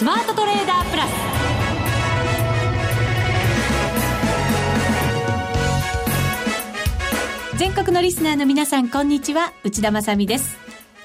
スマートトレーダープラス。全国のリスナーの皆さんこんにちは。内田まさです。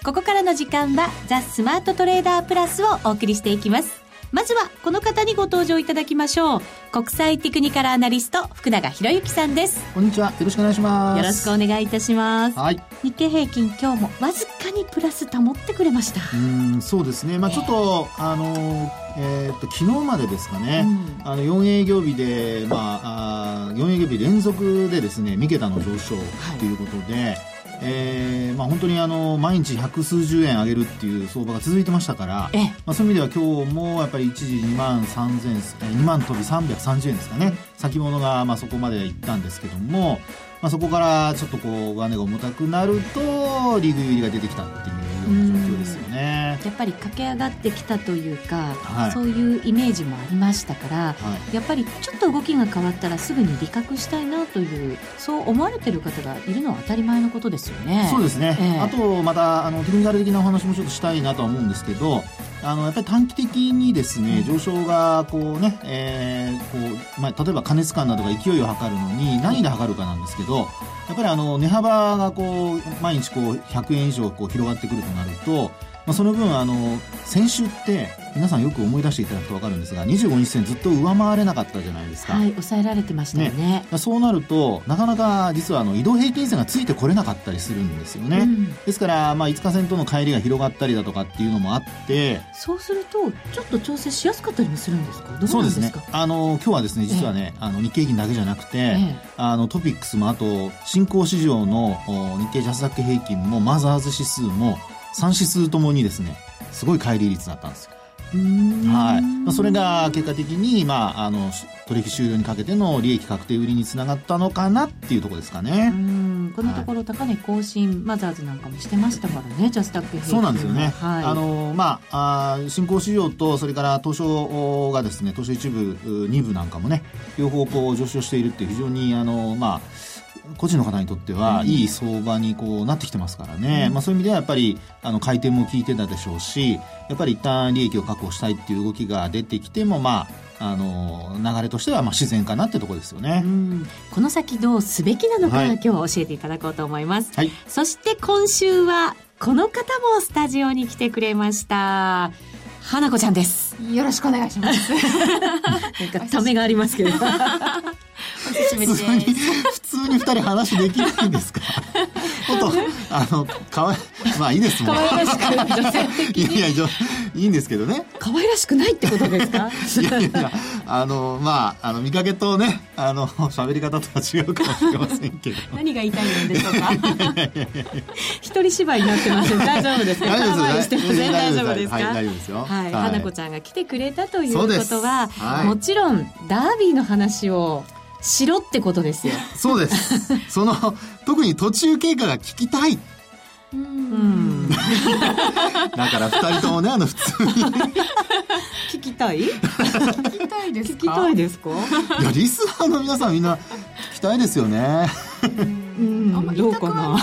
ここからの時間はザ・スマートトレーダープラスをお送りしていきます。まずはこの方にご登場いただきましょう。国際テクニカルアナリスト福永博之さんです。こんにちは。よろしくお願いします。よろしくお願いいたします。はい。日経平均今日もわずかにプラス保ってくれました。うんそうですね。まあちょっと、えー、あのえー、っと昨日までですかね、うん、あの4営業日でまああ4営業日連続でですね三桁の上昇ということで、はいえーまあ、本当にあの毎日百数十円上げるっていう相場が続いてましたから、まあ、そういう意味では今日もやっぱり一時2万3000 2万飛び330円ですかね。先物がまあそこまでいったんですけども、まあ、そこからちょっとこう上値が重たくなるとリグ入りが出てきたっていうような状況やっぱり駆け上がってきたというか、はい、そういうイメージもありましたから、はい、やっぱりちょっと動きが変わったらすぐに利確したいなというそう思われてる方がいるのは当たり前のことですよね。そうですね、えー、あとまたあのテクニカル的なお話もちょっとしたいなとは思うんですけどあのやっぱり短期的にですね上昇がこうね、えーこうまあ、例えば過熱感などが勢いを測るのに何で測るかなんですけどやっぱりあの値幅がこう毎日こう100円以上こう広がってくるとなるとまあ、その分あの先週って皆さんよく思い出していただくと分かるんですが25日線ずっと上回れなかったじゃないですか。はい抑えられてましたよね、ね、そうなるとなかなか実はあの移動平均線がついてこれなかったりするんですよね、うん、ですから、まあ、5日線との帰りが広がったりだとかっていうのもあってそうするとちょっと調整しやすかったりもするんですか？そうですね。あの今日はですね実はね、ええ、あの日経平均だけじゃなくて、え、あのトピックスもあと新興市場の日経ジャスダック平均もマザーズ指数も3指数ともにですねすごい乖離率だったんですよ。はい。まあ、それが結果的に、まあ、あの取引終了にかけての利益確定売りにつながったのかなっていうところですかね。このところ高値更新、はい、マザーズなんかもしてましたからねジャスタックそうなんですよね、はい、あのまああ新興市場とそれから東証がですね東証一部二部なんかもね両方こう上昇しているっていう非常にあのまあ個人の方にとってはいい相場にこうなってきてますからね、うん、まあ、そういう意味ではやっぱりあの回転も効いてたでしょうしやっぱり一旦利益を確保したいっていう動きが出てきてもまああの流れとしてはまあ自然かなってところですよね、この先どうすべきなのか、はい、今日教えていただこうと思います、はい、そして今週はこの方もスタジオに来てくれました。花子ちゃんです。よろしくお願いします。なんかためがありますけど普通に普通に二人話できないんですか？本当あのかわいまあいいですもん可愛らしく女性的いやいやいいんですけどね。可愛らしくないってことですか？いやいやあのまああの見かけとねあの喋り方とは違うかもしれませんけど。何が言いたいんでしょうか？一人芝居になってます大丈夫ですか大丈夫です大丈夫です。か、はい、大丈夫ですよ。はい、花子ちゃんが来てくれたということは、はい、もちろんダービーの話をしろってことですよ。そうです。その特に途中経過が聞きたい。うん。だから二人ともねあの普通に。聞きたい？聞きたいです聞きたいですか？いやリスナーの皆さんみんな聞きたいですよね。うん。どうかな？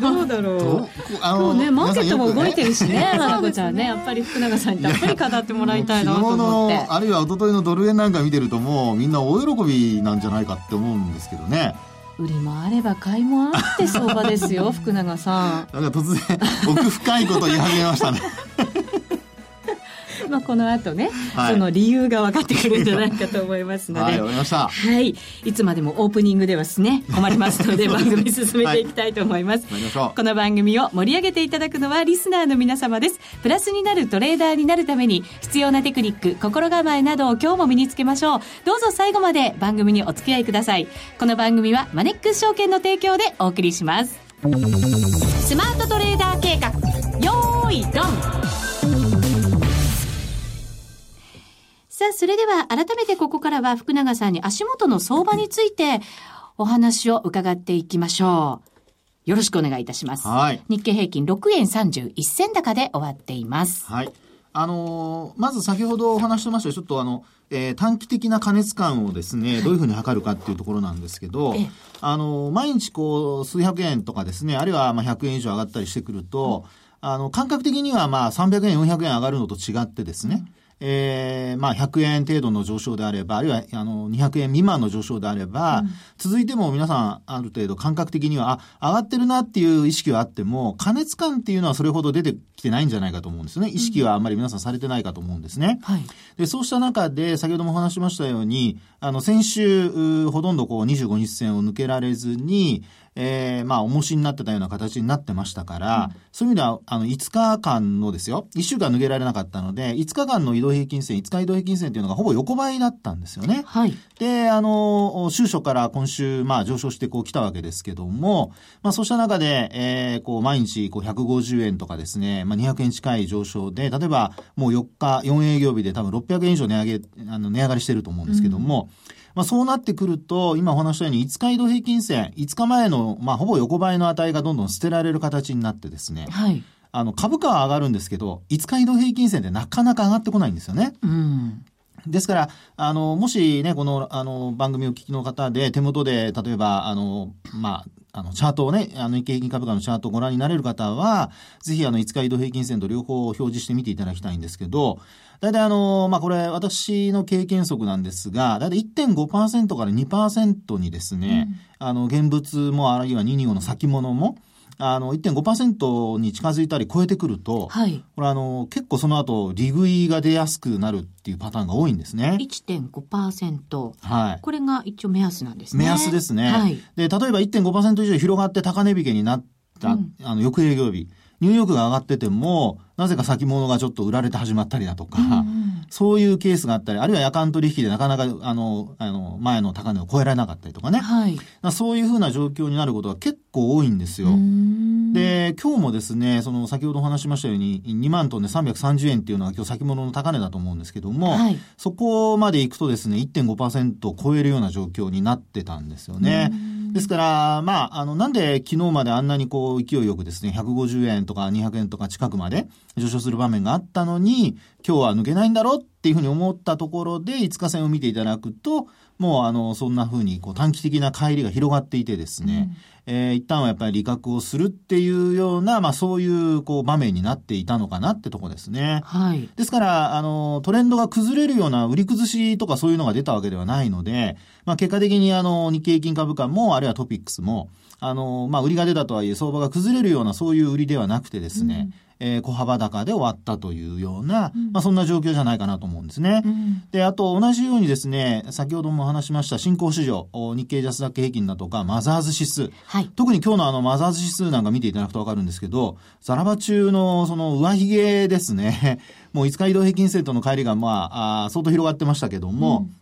どうだろう。今日ねマーケットも動いてるしね 花子ちゃんね。やっぱり福永さんにたっぷり語ってもらいたいなと思って。あるいは一昨日のドル円なんか見てるともうみんな大喜びなんじゃないかって思うんですけどね。売りもあれば買いもあって相場ですよ福永さん。なんか突然奥深いこと言い始めましたね まあ、この後ね、はい、その理由が分かってくるんじゃないかと思いますので、はい。はい、いつまでもオープニングではですね、困りますので、番組進めていきたいと思います。はい、この番組を盛り上げていただくのはリスナーの皆様です。プラスになるトレーダーになるために、必要なテクニック、心構えなどを今日も身につけましょう。どうぞ最後まで番組にお付き合いください。この番組はマネックス証券の提供でお送りします。さあ、それでは改めてここからは福永さんに足元の相場についてお話を伺っていきましょう。よろしくお願いいたします。はい。日経平均6円31銭高で終わっています。はい。あのー、まず先ほどお話してましたちょっとあの、えー、短期的な過熱感をですね、どういうふうに測るかっていうところなんですけど、あのー、毎日こう、数百円とかですね、あるいはまあ100円以上上がったりしてくると、うんあの、感覚的にはまあ300円、400円上がるのと違ってですね、うんえー、まあ100円程度の上昇であれば、あるいはあの200円未満の上昇であれば、うん、続いても皆さんある程度感覚的には、あ、上がってるなっていう意識はあっても、加熱感っていうのはそれほど出てきてないんじゃないかと思うんですね。意識はあんまり皆さんされてないかと思うんですね。はい、で、そうした中で、先ほどもお話しましたように、あの、先週、ほとんどこう25日線を抜けられずに、えー、まあ、重しになってたような形になってましたから、うん、そういう意味では、あの、5日間のですよ、1週間抜けられなかったので、5日間の移動平均線、5日移動平均線っていうのがほぼ横ばいだったんですよね。はい。で、あの、週初から今週、まあ、上昇してこう来たわけですけども、まあ、そうした中で、えー、こう、毎日、こう、150円とかですね、まあ、200円近い上昇で、例えば、もう4日、4営業日で多分600円以上値上げ、あの、値上がりしてると思うんですけども、うんまあ、そうなってくると、今お話したように5日移動平均線、5日前の、まあ、ほぼ横ばいの値がどんどん捨てられる形になってですね、はい。あの、株価は上がるんですけど、5日移動平均線ってなかなか上がってこないんですよね。うん。ですから、あの、もしね、この、あの、番組を聞きの方で、手元で、例えば、あの、まあ、あの、チャートをね、あの、日経平均株価のチャートをご覧になれる方は、ぜひあの、5日移動平均線と両方表示してみていただきたいんですけど、大体あの、まあ、これ私の経験則なんですが、大体1.5%から2%にですね、うん、あの、現物もあるいは225の先物も、あの、1.5%に近づいたり超えてくると、はい。これあの、結構その後、利食いが出やすくなるっていうパターンが多いんですね。1.5%。はい。これが一応目安なんですね。目安ですね。はい。で、例えば1.5%以上広がって高値引けになった、うん、あの、翌営業日。ニューヨークが上がってても、なぜか先物がちょっと売られて始まったりだとか、うんうん、そういうケースがあったり、あるいは夜間取引でなかなか、あの、あの、前の高値を超えられなかったりとかね。はい。そういうふうな状況になることが結構多いんですよ。で、今日もですね、その先ほどお話しましたように、2万トンで330円っていうのが今日先物の高値だと思うんですけども、はい、そこまで行くとですね、1.5%を超えるような状況になってたんですよね。ですから、まあ、あの、なんで昨日まであんなにこう勢いよくですね、150円とか200円とか近くまで上昇する場面があったのに、今日は抜けないんだろうっていうふうに思ったところで、5日線を見ていただくと、もうあの、そんなふうにこう短期的な乖離が広がっていてですね、うん、えー、一旦はやっぱり利確をするっていうような、まあそういうこう場面になっていたのかなってとこですね。はい。ですから、あの、トレンドが崩れるような売り崩しとかそういうのが出たわけではないので、まあ結果的にあの、日経平均株価も、あるいはトピックスも、あの、まあ売りが出たとはいえ相場が崩れるようなそういう売りではなくてですね、うんえー、小幅高で終わったというような、うん、まあそんな状況じゃないかなと思うんですね。うん、で、あと同じようにですね、先ほども話しました新興市場、日経ジャスダック平均だとか、マザーズ指数。はい、特に今日のあのマザーズ指数なんか見ていただくとわかるんですけど、ザラバ中のその上髭ですね、もう5日移動平均線との帰りがまあ、あ相当広がってましたけども、うん、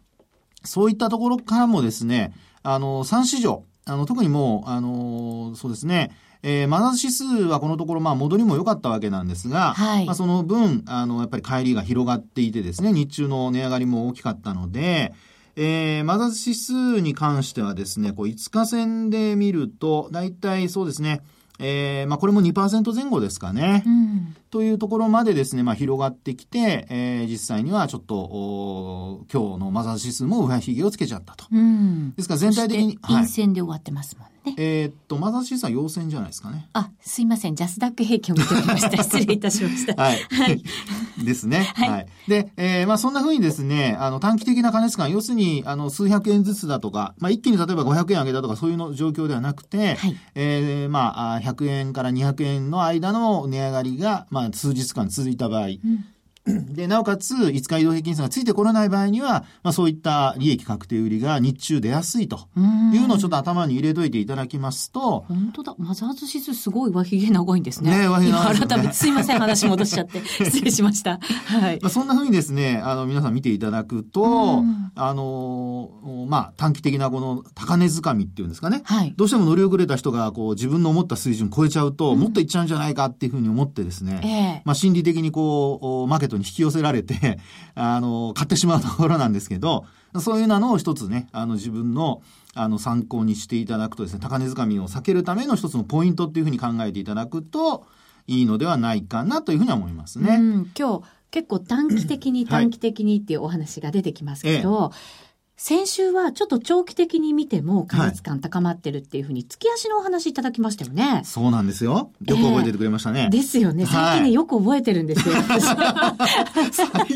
そういったところからもですね、あの、3市場、あの、特にもう、あの、そうですね、えー、マザーズ指数はこのところ、まあ、戻りも良かったわけなんですが、はい、まあ、その分、あの、やっぱり帰りが広がっていてですね、日中の値上がりも大きかったので、えー、マザーズ指数に関してはですね、こう、5日線で見ると、だいたいそうですね、えー、まあ、これも2%前後ですかね。うん、というところまでですね、まあ、広がってきて、えー、実際にはちょっと、今日のマザーズ指数も上髭をつけちゃったと。うん、ですから全体的に。陰線で終わってますもんね。えー、っと、マザーズ指数は陽線じゃないですかね。あ、すいません。ジャスダック平均を見ておりました。失礼いたしました。はい。はい。ですね。はい。はい、で、えー、まあ、そんなふうにですね、あの、短期的な加熱感、要するに、あの、数百円ずつだとか、まあ、一気に例えば500円上げたとか、そういうの状況ではなくて、はい、えー、まあ、100円から200円の間の値上がりが、まあ、数日間続いた場合、うんで、なおかつ、5日移動平均線がついてこれない場合には、まあそういった利益確定売りが日中出やすいというのをちょっと頭に入れといていただきますと。本当だ。マザーズ指数すごい上髭長いんですね。ね、上髭長い、ね、改めてすいません、話戻しちゃって。失礼しました。はい。まあそんなふうにですね、あの、皆さん見ていただくと、あの、まあ短期的なこの高値掴みっていうんですかね。はい。どうしても乗り遅れた人が、こう自分の思った水準超えちゃうと、もっといっちゃうんじゃないかっていうふうに思ってですね。ええまあ心理的にこう、負けトに引き寄せられて、あの、買ってしまうところなんですけど、そういうのを一つね、あの、自分の、あの、参考にしていただくとですね、高値掴みを避けるための一つのポイントっていうふうに考えていただくと、いいのではないかなというふうには思いますね。うん、今日、結構短期的に短期的にっていうお話が出てきますけど、ええ先週はちょっと長期的に見ても過熱感高まってるっていうふうに、月足のお話いただきましたよね。そうなんですよ。よく覚えててくれましたね。えー、ですよね。最近ね、よく覚えてるんですよ。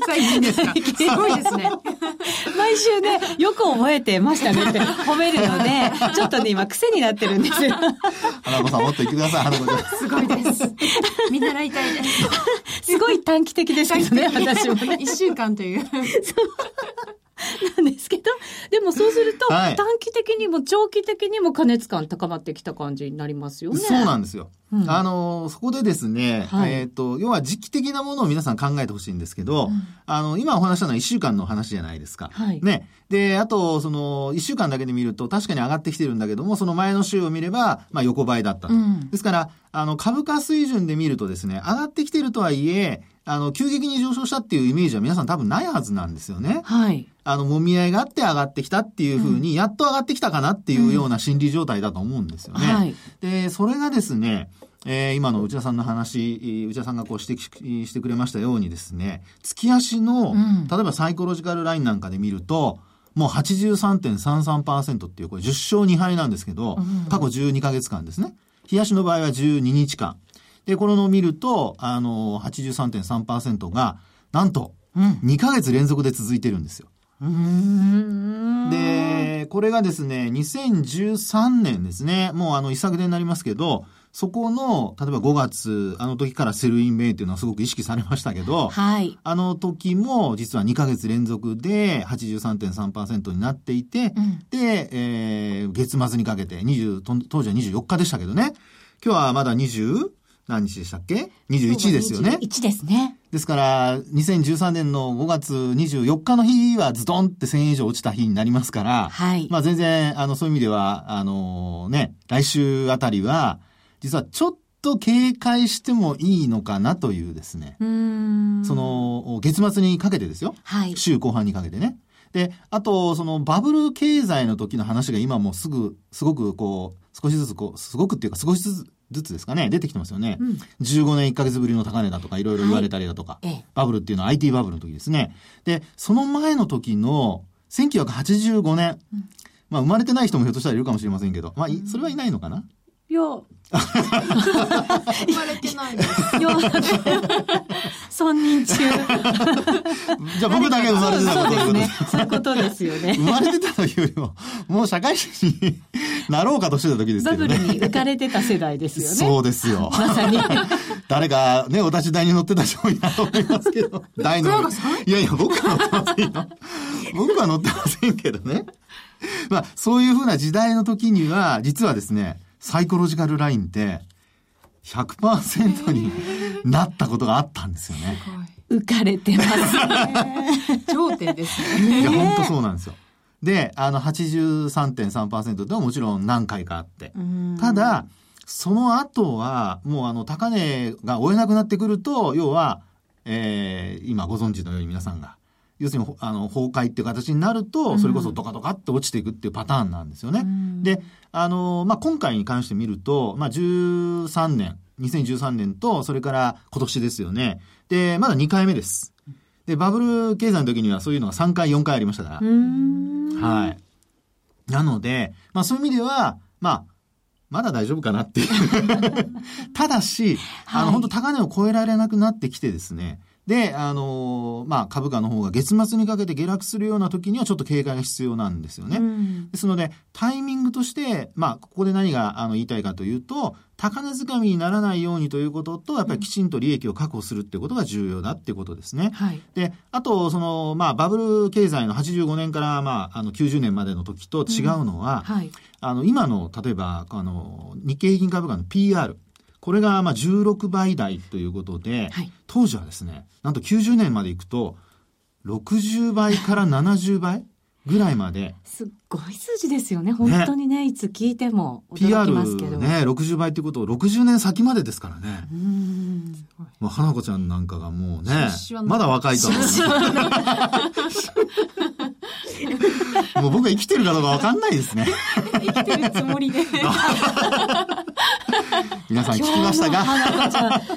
最近ですか？すごいですね。毎週ね、よく覚えてましたねって褒めるので、ちょっとね、今癖になってるんですよ。花子さんもっと言ってください、花子ちゃん。すごいです。見習いたいです。すごい短期的ですけどね、私もね。一週間という。なんですけど、でもそうすると、短期的にも長期的にも加熱感高まってきた感じになりますよね。そうなんですよ。うん、あの、そこでですね、はい、えっ、ー、と、要は時期的なものを皆さん考えてほしいんですけど、うん、あの、今お話したのは1週間の話じゃないですか。はい、ね。で、あと、その、1週間だけで見ると確かに上がってきてるんだけども、その前の週を見れば、まあ横ばいだったと。うん、ですから、あの、株価水準で見るとですね、上がってきてるとはいえ、あの、急激に上昇したっていうイメージは皆さん多分ないはずなんですよね。はい。あの、揉み合いがあって上がってきたっていうふうに、やっと上がってきたかなっていうような心理状態だと思うんですよね。はい。で、それがですね、えー、今の内田さんの話、内田さんがこう指摘してくれましたようにですね、月足の、例えばサイコロジカルラインなんかで見ると、もう83.33%っていう、これ10勝2敗なんですけど、過去12ヶ月間ですね。日足の場合は12日間。で、これを見ると、あの、83.3%が、なんと、2ヶ月連続で続いてるんですよ。で、これがですね、2013年ですね、もうあの一昨年になりますけど、そこの、例えば5月、あの時から Sell in May っていうのはすごく意識されましたけど、はい。あの時も実は2ヶ月連続で83.3%になっていて、うん、で、えー、月末にかけて、20、当時は24日でしたけどね、今日はまだ20、何日でしたっけ ?21 ですよね。21ですね。ですから、2013年の5月24日の日はズドンって1000円以上落ちた日になりますから、はい。まあ全然、あの、そういう意味では、あのね、来週あたりは、実はちょっと警戒してもいいのかなというですね。その、月末にかけてですよ。はい。週後半にかけてね。で、あと、そのバブル経済の時の話が今もすぐ、すごくこう、少しずつこう、すごくっていうか少しずつずつですかね、出てきてますよね。うん、15年1ヶ月ぶりの高値だとか、いろいろ言われたりだとか、はい、バブルっていうのは IT バブルの時ですね。で、その前の時の1985年、うん、まあ生まれてない人もひょっとしたらいるかもしれませんけど、まあ、それはいないのかな、いや、生まれてない。です。3人中。じゃあ僕だけ生まれてたことですね。そうい。うことですよね。生まれてた時よりも、もう社会人になろうかとしてた時ですけどね。バブルに浮かれてた世代ですよね。そうですよ。まさに。誰かね、お立ち台に乗ってた人もい。たと思い。ますけど。台の。い。やい。や、僕は乗ってませんよ。僕は乗ってませんけどね。まあ、そうい。うふうな時代の時には、実はですね、サイコロジカルラインって100%になったことがあったんですよね。浮かれてますね。頂点ですね。いや、本当そうなんですよ。で、あの83.3%でももちろん何回かあって。ただ、その後は、もうあの、高値が追えなくなってくると、要は、えー、今ご存知のように皆さんが、要するに、あの、崩壊っていう形になると、それこそドカドカって落ちていくっていうパターンなんですよね。で、あの、まあ、今回に関して見ると、まあ、13年、2013年と、それから今年ですよね。で、まだ2回目です。で、バブル経済の時にはそういうのが3回、4回ありましたから。はい。なので、まあそういう意味では、まあ、まだ大丈夫かなっていう ただし、あの、本当高値を超えられなくなってきてですね、で、あのー、まあ、株価の方が月末にかけて下落するような時にはちょっと警戒が必要なんですよね。うん、ですので、タイミングとして、まあ、ここで何があの言いたいかというと、高値掴みにならないようにということと、やっぱりきちんと利益を確保するってことが重要だっていうことですね。はい、で、あと、その、まあ、バブル経済の85年から、まあ、あの、90年までの時と違うのは、うん。はい、あの、今の、例えば、あの、日経平均株価の PR、これがまあ16倍台ということで、はい、当時はですね、なんと90年までいくと、60倍から70倍ぐらいまで。すっごい数字ですよね。本当にね、ねいつ聞いても驚きますけど。ね、60倍ってことを60年先までですからね。うん。もう花子ちゃんなんかがもうね、まだ若いと思う。もう僕は生きてるかどうかわかんないですね。生きてるつもりで。皆さん聞きましたか？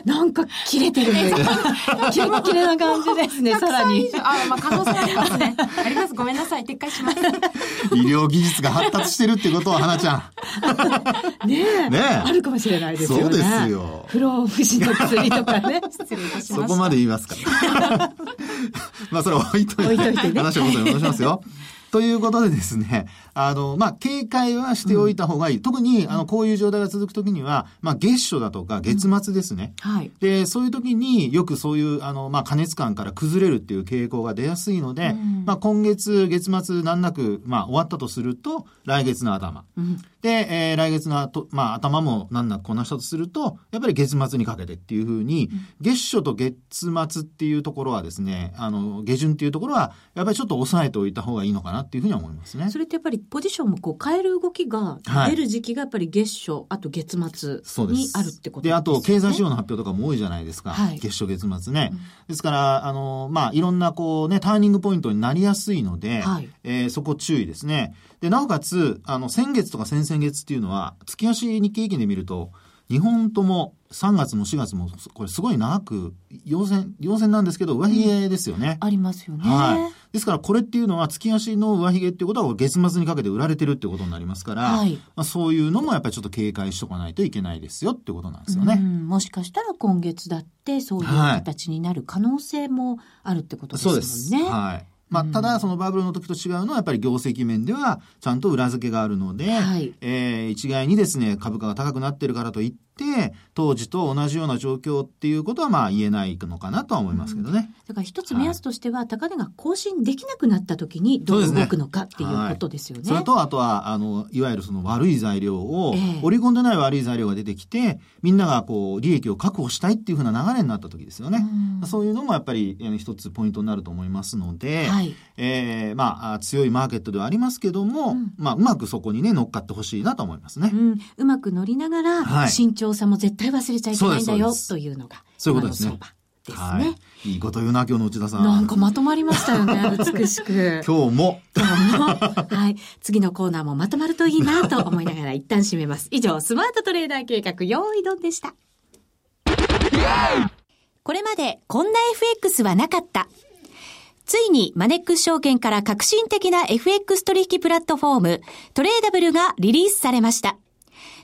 なんか切れてるね。キレッキレな感じですね、さらに。あ、まあ可能性ありますね。あります。ごめんなさい。撤回します。医療技術が発達してるってことは、花ちゃん。ねえ。ねえ。あるかもしれないですよね。そうですよ。不老不死の薬とかね。失礼いたします。そこまで言いますか？まあ、それ置いといて。置いといてね。話を元に戻しますよ。ということでですね、あの、まあ、警戒はしておいた方がいい。うん、特に、あの、こういう状態が続くときには、まあ、月初だとか月末ですね。うん、はい。で、そういうときによくそういう、あの、まあ、加熱感から崩れるっていう傾向が出やすいので、うん、まあ、今月、月末難なく、まあ、終わったとすると、来月の頭。で、えー、来月のと、まあ、頭も難なくこなしたとすると、やっぱり月末にかけてっていうふうに、月初と月末っていうところはですね、あの、下旬っていうところは、やっぱりちょっと抑えておいた方がいいのかなっていうふうに思いますね。それってやっぱりポジションもこう変える動きが出る時期がやっぱり月初、あと月末にあるってことですね。で、あと経済指標の発表とかも多いじゃないですか。はい、月初月末ね。うん、ですから、あの、まあ、いろんなこうね、ターニングポイントになりやすいので、はい、えー、そこ注意ですね。で、なおかつ、あの、先月とか先々月っていうのは、月足日経平均で見ると、日本とも3月も4月も、これすごい長く、陽線、陽線なんですけど、上髭ですよね、うん、ありますよね。はい。ですから、これっていうのは、月足の上髭っていうことは、月末にかけて売られてるってことになりますから、はい、まあ、そういうのもやっぱりちょっと警戒しとかないといけないですよってことなんですよね。もしかしたら今月だって、そういう形になる可能性もあるってことですもんね。はい、そうです。はい。まあ、ただ、そのバブルの時と違うのは、やっぱり業績面では、ちゃんと裏付けがあるので、はい、えー、一概にですね、株価が高くなってるからといって、当時と同じような状況っていうことはまあ言えないのかなとは思いますけどね。うん、だから一つ目安としては、はい、高値が更新できなくなった時にどう動くのかっていうことですよね。そ、ねはい、れと、あとは、あの、いわゆるその悪い材料を、えー、織り込んでない悪い材料が出てきて、みんながこう、利益を確保したいっていうふうな流れになった時ですよね。うん、そういうのもやっぱり一つポイントになると思いますので、はい、えー、まあ、強いマーケットではありますけども、うん、まあ、うまくそこにね、乗っかってほしいなと思いますね。うん、うまく乗りながら、はい、慎重さも絶対忘忘れちゃいけないんだよというのが、そういうことですね。ですね、はい。いいこと言うな、今日の内田さん。なんかまとまりましたよね、美しく。今日も。今日も。はい。次のコーナーもまとまるといいなと思いながら一旦締めます。以上、スマートトレーダー計画、用意ドンでした。これまでこんな FX はなかった。ついにマネックス証券から革新的な FX 取引プラットフォーム、トレーダブルがリリースされました。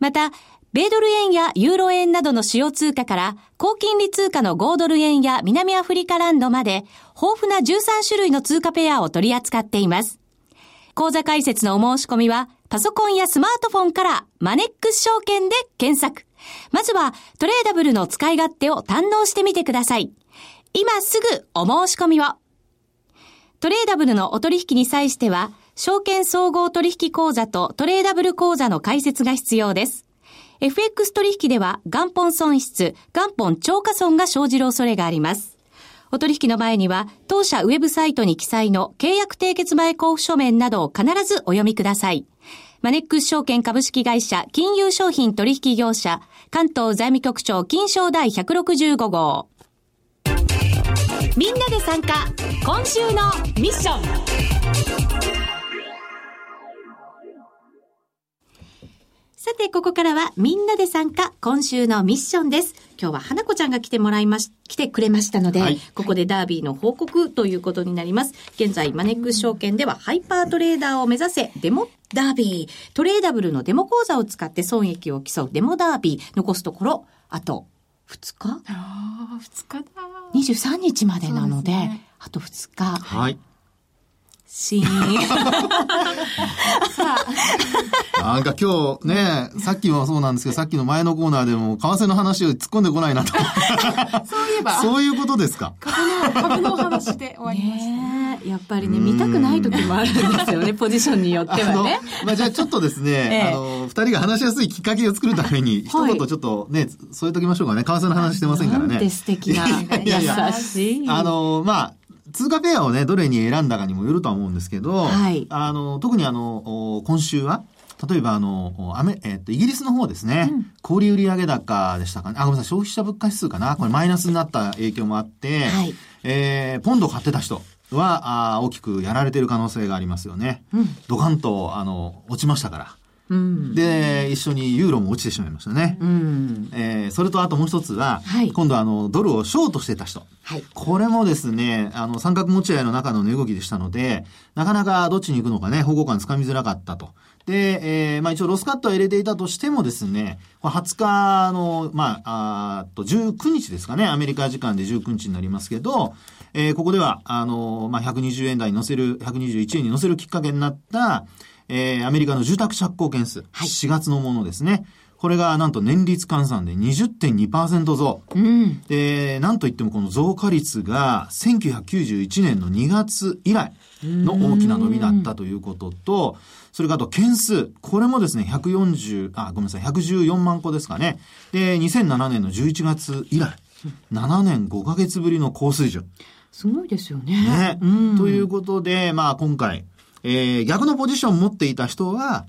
また、米ドル円やユーロ円などの主要通貨から、高金利通貨の5ドル円や南アフリカランドまで、豊富な13種類の通貨ペアを取り扱っています。講座解説のお申し込みは、パソコンやスマートフォンからマネックス証券で検索。まずは、トレーダブルの使い勝手を堪能してみてください。今すぐお申し込みを。トレーダブルのお取引に際しては、証券総合取引口座とトレーダブル口座の開設が必要です。FX 取引では元本損失、元本超過損が生じる恐れがあります。お取引の前には、当社ウェブサイトに記載の契約締結前交付書面などを必ずお読みください。マネックス証券株式会社金融商品取引業者関東財務局長金賞第165号。みんなで参加今週のミッションさて、ここからはみんなで参加、今週のミッションです。今日は花子ちゃんが来てもらいまし、来てくれましたので、はい、ここでダービーの報告ということになります。現在、マネックス証券ではハイパートレーダーを目指せ、デモダービー。トレーダブルのデモ講座を使って損益を競うデモダービー。残すところ、あと2日？ああ、2日だ。23日までなので、でね、あと2日。はい。シーン。なんか今日ね、さっきもそうなんですけど、さっきの前のコーナーでも、為替の話を突っ込んでこないなと。そういえば。そういうことですか？株の、株の話で終わりました、ね。やっぱりね、見たくない時もあるんですよね、ポジションによってはね。まあじゃあちょっとですね、ええ、あの、二人が話しやすいきっかけを作るために、一言ちょっとね、添えときましょうかね。為替の話してませんからね。なんて素敵な、優しい。あの、まあ、通貨ペアをね、どれに選んだかにもよるとは思うんですけど、はい、あの、特にあの、今週は、例えばあの、アメ、えっ、と、イギリスの方ですね、うん、小売売上高でしたかね。あ、ごめんなさい、消費者物価指数かな。これマイナスになった影響もあって、はい、えー、ポンド買ってた人は、あ大きくやられてる可能性がありますよね。うん、ドカンと、あの、落ちましたから。うん、で、一緒にユーロも落ちてしまいましたね。うん、えー、それとあともう一つは、はい、今度あの、ドルをショートしてた人。はい、これもですね、あの、三角持ち合いの中の値動きでしたので、なかなかどっちに行くのかね、方向感つかみづらかったと。で、えー、まあ一応ロスカットは入れていたとしてもですね、20日の、まあ、あと19日ですかね、アメリカ時間で19日になりますけど、えー、ここでは、あの、まあ、120円台に乗せる、121円に乗せるきっかけになった、えー、アメリカの住宅着工件数、はい、4月のものですね。これがなんと年率換算で20.2%増。うん、で、なんといってもこの増加率が1991年の2月以来の大きな伸びだったということと、それからあと件数、これもですね、140、あ、ごめんなさい、114万個ですかね。で、2007年の11月以来、7年5ヶ月ぶりの高水準。すごいですよね。ね。うん、ということで、まあ今回、えー、逆のポジションを持っていた人は、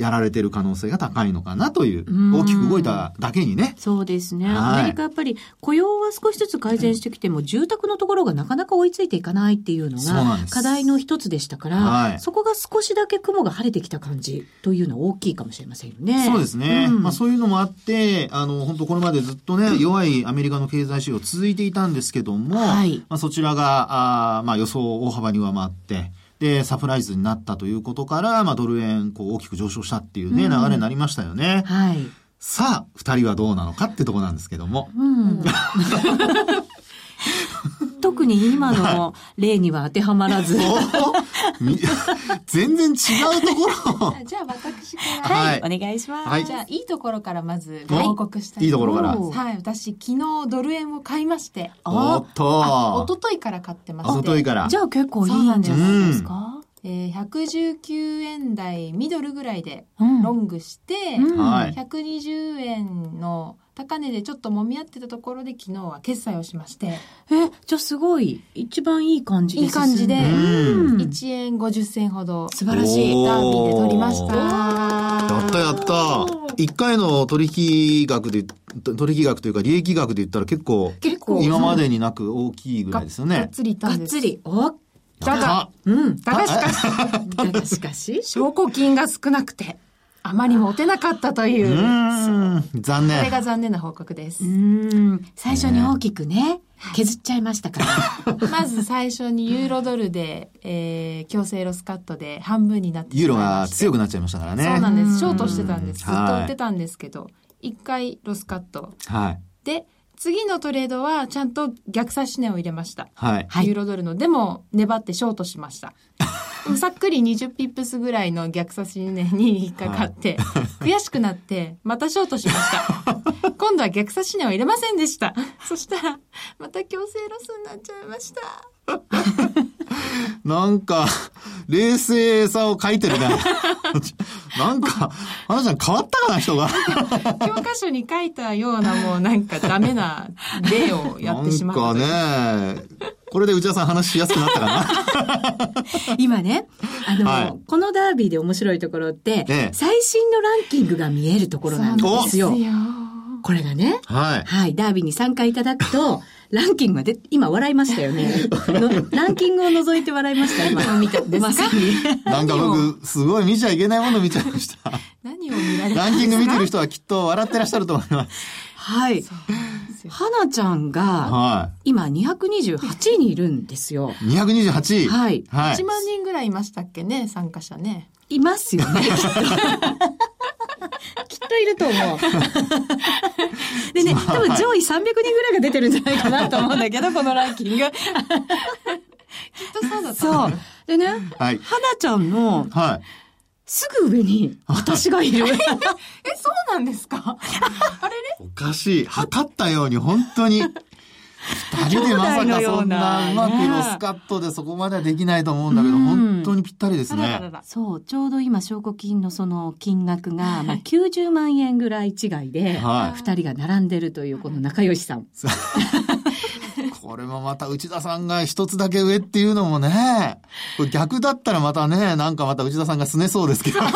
やられてる可能性が高いのかなという、大きく動いただけにね。そうですね。はい、アメリカやっぱり雇用は少しずつ改善してきても、住宅のところがなかなか追いついていかないっていうのが課題の一つでしたから、はい、そこが少しだけ雲が晴れてきた感じというのは大きいかもしれませんよね。そうですね。うん、まあそういうのもあって、あの、本当これまでずっとね、弱いアメリカの経済指標続いていたんですけども、はい、まあそちらが、あまあ予想を大幅に上回って、で、サプライズになったということから、まあ、ドル円、こう、大きく上昇したっていうね、流れになりましたよね。はい。さあ、二人はどうなのかってとこなんですけども。うん。特に今の例には当てはまらず。全然違うところ。じゃあ私から。はい、お願いします。はい、じゃあいいところからまずご報告したい。いいところから。はい、私昨日ドル円を買いまして。おっと。おとといから買ってまして。おとといから。じゃあ結構いいんじゃないですか。えー、119円台ミドルぐらいでロングして、うん、120円の高値でちょっと揉み合ってたところで昨日は決済をしまして。え、じゃあすごい、一番いい感じですいい感じで、1円50銭ほど。素晴らしい。ダービーで取りました。やったやった。一回の取引額で、取引額というか利益額で言ったら結構、結構、今までになく大きいぐらいですよね。がっつりがっつり。おただ、うん。ただ しかし、ただしかし、証拠金が少なくて。あまり持てなかったという。う残念。これが残念な報告です。最初に大きくね、削っちゃいましたから。まず最初にユーロドルで、えー、強制ロスカットで半分になってユーロが強くなっちゃいましたからね。そうなんです。ショートしてたんです。ずっと売ってたんですけど、一、回ロスカット。はい。で、次のトレードはちゃんと逆差し値を入れました。はい。ユーロドルの。でも、粘ってショートしました。さっくり20ピップスぐらいの逆差し値に引っかかって、はい、悔しくなって、またショートしました。今度は逆差し値を入れませんでした。そしたら、また強制ロスになっちゃいました。なんか、冷静さを書いてるね。なんか、花ちゃん変わったかな、人が。教科書に書いたようなもうなんかダメな例をやってしまった。なんかね、これで内田さん話しやすくなったかな？今ね、あの、はい、このダービーで面白いところって、ええ、最新のランキングが見えるところなんですよ。これがね、はい、はい、ダービーに参加いただくと、ランキングがで、今笑いましたよね。ランキングを覗いて笑いました、今。見たまさに。なんか僕、すごい見ちゃいけないもの見ちゃいました。何を見られランキング見てる人はきっと笑ってらっしゃると思います。はい。はなちゃんが、はい、今228位にいるんですよ。228位はい。はい。1万人ぐらいいましたっけね、参加者ね。いますよね、きっと。きっといると思う。でね、多分上位300人ぐらいが出てるんじゃないかなと思うんだけど、このランキング。きっとそうだそう。でね、はい、はなちゃんの、はい。すぐ上に私がいる。え、そうなんですか？あれね？おかしい。測ったように本当に。二人でまさかそんなうまくロスカットでそこまではできないと思うんだけど、本当にぴったりですね。そう、ちょうど今、証拠金のその金額が、まあ、90万円ぐらい違いで、二人が並んでるというこの仲良しさん。これもまた内田さんが一つだけ上っていうのもね、これ逆だったらまたね、なんかまた内田さんが拗ねそうですけど。ここ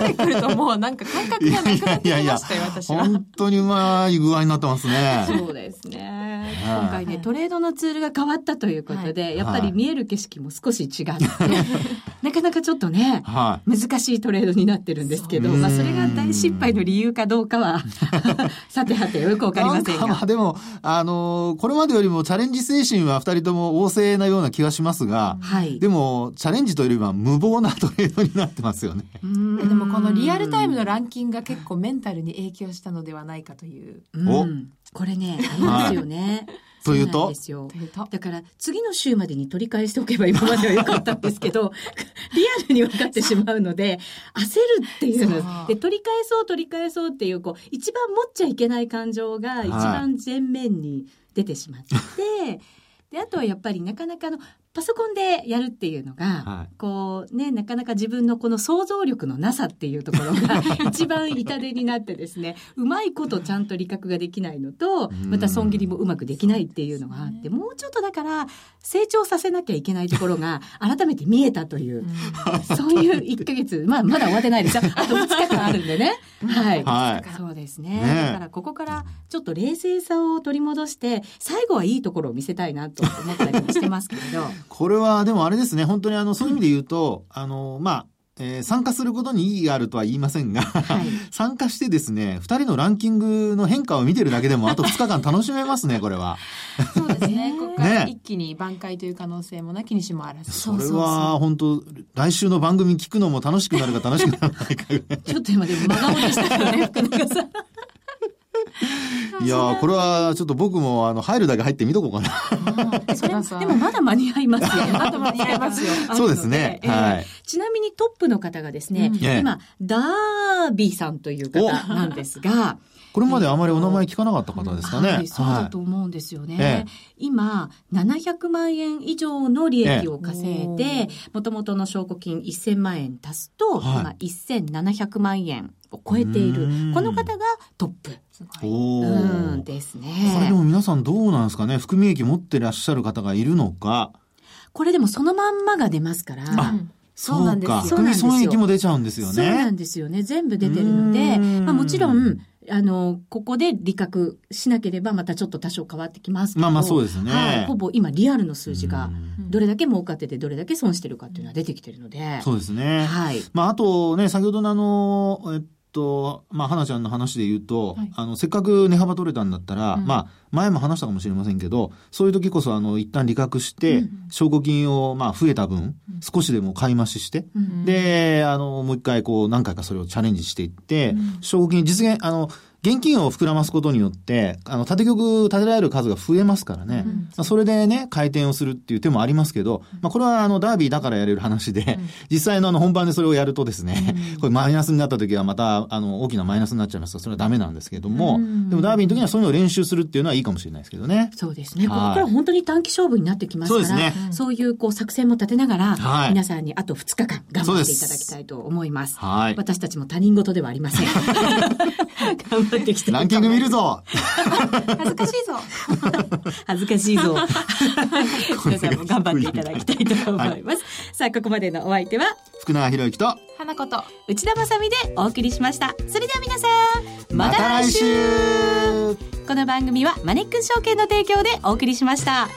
まで来るともうなんか感覚がなくなってきましたよ、いやいや私は。本当にうまい具合になってますね。そうですね。今回ね、トレードのツールが変わったということで、はい、やっぱり見える景色も少し違って、はい、なかなかちょっとね、はい、難しいトレードになってるんですけど、まあそれが大失敗の理由かどうかは、さてはてよくわかりませんが。まあでも、あのの、これまでよりもチャレンジ精神は二人とも旺盛なような気がしますが、はい、でも、チャレンジというよりは無謀なトレードになってますよね。でもこのリアルタイムのランキングが結構メンタルに影響したのではないかという。おこれね、ありますよね。と。いうと。だから次の週までに取り返しておけば今まではよかったんですけど、リアルに分かってしまうので、焦るっていうの。で、取り返そう取り返そうっていう、こう、一番持っちゃいけない感情が一番前面に出てしまって、はいで、あとはやっぱりなかなかの、パソコンでやるっていうのが、はい、こうね、なかなか自分のこの想像力のなさっていうところが 一番痛手になってですね、うまいことちゃんと理覚ができないのと、また損切りもうまくできないっていうのがあって、もうちょっとだから成長させなきゃいけないところが改めて見えたという、そういう1ヶ月、まあまだ終わってないですよ。あと2日間あるんでね。はい。はい、そうですね、ね、だからここからちょっと冷静さを取り戻して、最後はいいところを見せたいなと思ったりもしてますけれど。これはでもあれですね、本当にあの、そういう意味で言うと、あの、まあ、えー、参加することに意義があるとは言いませんが、はい、参加してですね、二人のランキングの変化を見てるだけでも、あと 2日間楽しめますね、これは。そうです ね。ここから一気に挽回という可能性もなきにしもあらず。それは、本当来週の番組聞くのも楽しくなるか楽しくならないか。ちょっと今でも真顔でしたけどね、福永さん。いやこれはちょっと僕もあの入るだけ入ってみとこうかな。それでもまだ間に合いますよ。まだ間に合いますよ。そうですね。はい。ちなみにトップの方がですね、今、ダービーさんという方なんですが、これまであまりお名前聞かなかった方ですかね。はい、そうだと思うんですよね。今、700万円以上の利益を稼いで、もともとの証拠金1000万円足すと、今1700万円を超えている。この方がトップ。おうんですね。これでも皆さんどうなんですかね？含み益持ってらっしゃる方がいるのか。これでもそのまんまが出ますから。そうなんですよ。含み損益も出ちゃうんですよね。そうなんですよね。全部出てるので、まあもちろん、あの、ここで理覚しなければまたちょっと多少変わってきますけど。まあまあそうですね。はい。ほぼ今リアルの数字が、どれだけ儲かっててどれだけ損してるかっていうのは出てきてるので。そうですね。はい。まああとね、先ほどのあの、えっと、まあ、花ちゃんの話で言うと、はい、あの、せっかく値幅取れたんだったら、うん、まあ、前も話したかもしれませんけど、そういう時こそ、あの、一旦利確して、うん、証拠金を、まあ、増えた分、うん、少しでも買い増しして、で、あの、もう一回、こう、何回かそれをチャレンジしていって、証拠金実現、あの、現金を膨らますことによって、あの、縦玉立てられる数が増えますからね。うん、まあ、それでね、回転をするっていう手もありますけど、まあ、これはあの、ダービーだからやれる話で、うん、実際のあの、本番でそれをやるとですね、うん、これマイナスになった時はまた、あの、大きなマイナスになっちゃいますから、それはダメなんですけども、でもダービーの時にはそういうのを練習するっていうのはいいかもしれないですけどね。そうですね。ここから本当に短期勝負になってきますから、そうですね。そういうこう、作戦も立てながら、はい、皆さんにあと2日間頑張っていただきたいと思います。はい。私たちも他人事ではありません。頑張ってきて。ランキング見るぞ恥ずかしいぞ 恥ずかしいぞ 皆さんも頑張っていただきたいと思います。はい、さあ、ここまでのお相手は、福永博之と、花子と、内田まさでお送りしました。それでは皆さん、また来週この番組はマネックス証券の提供でお送りしました。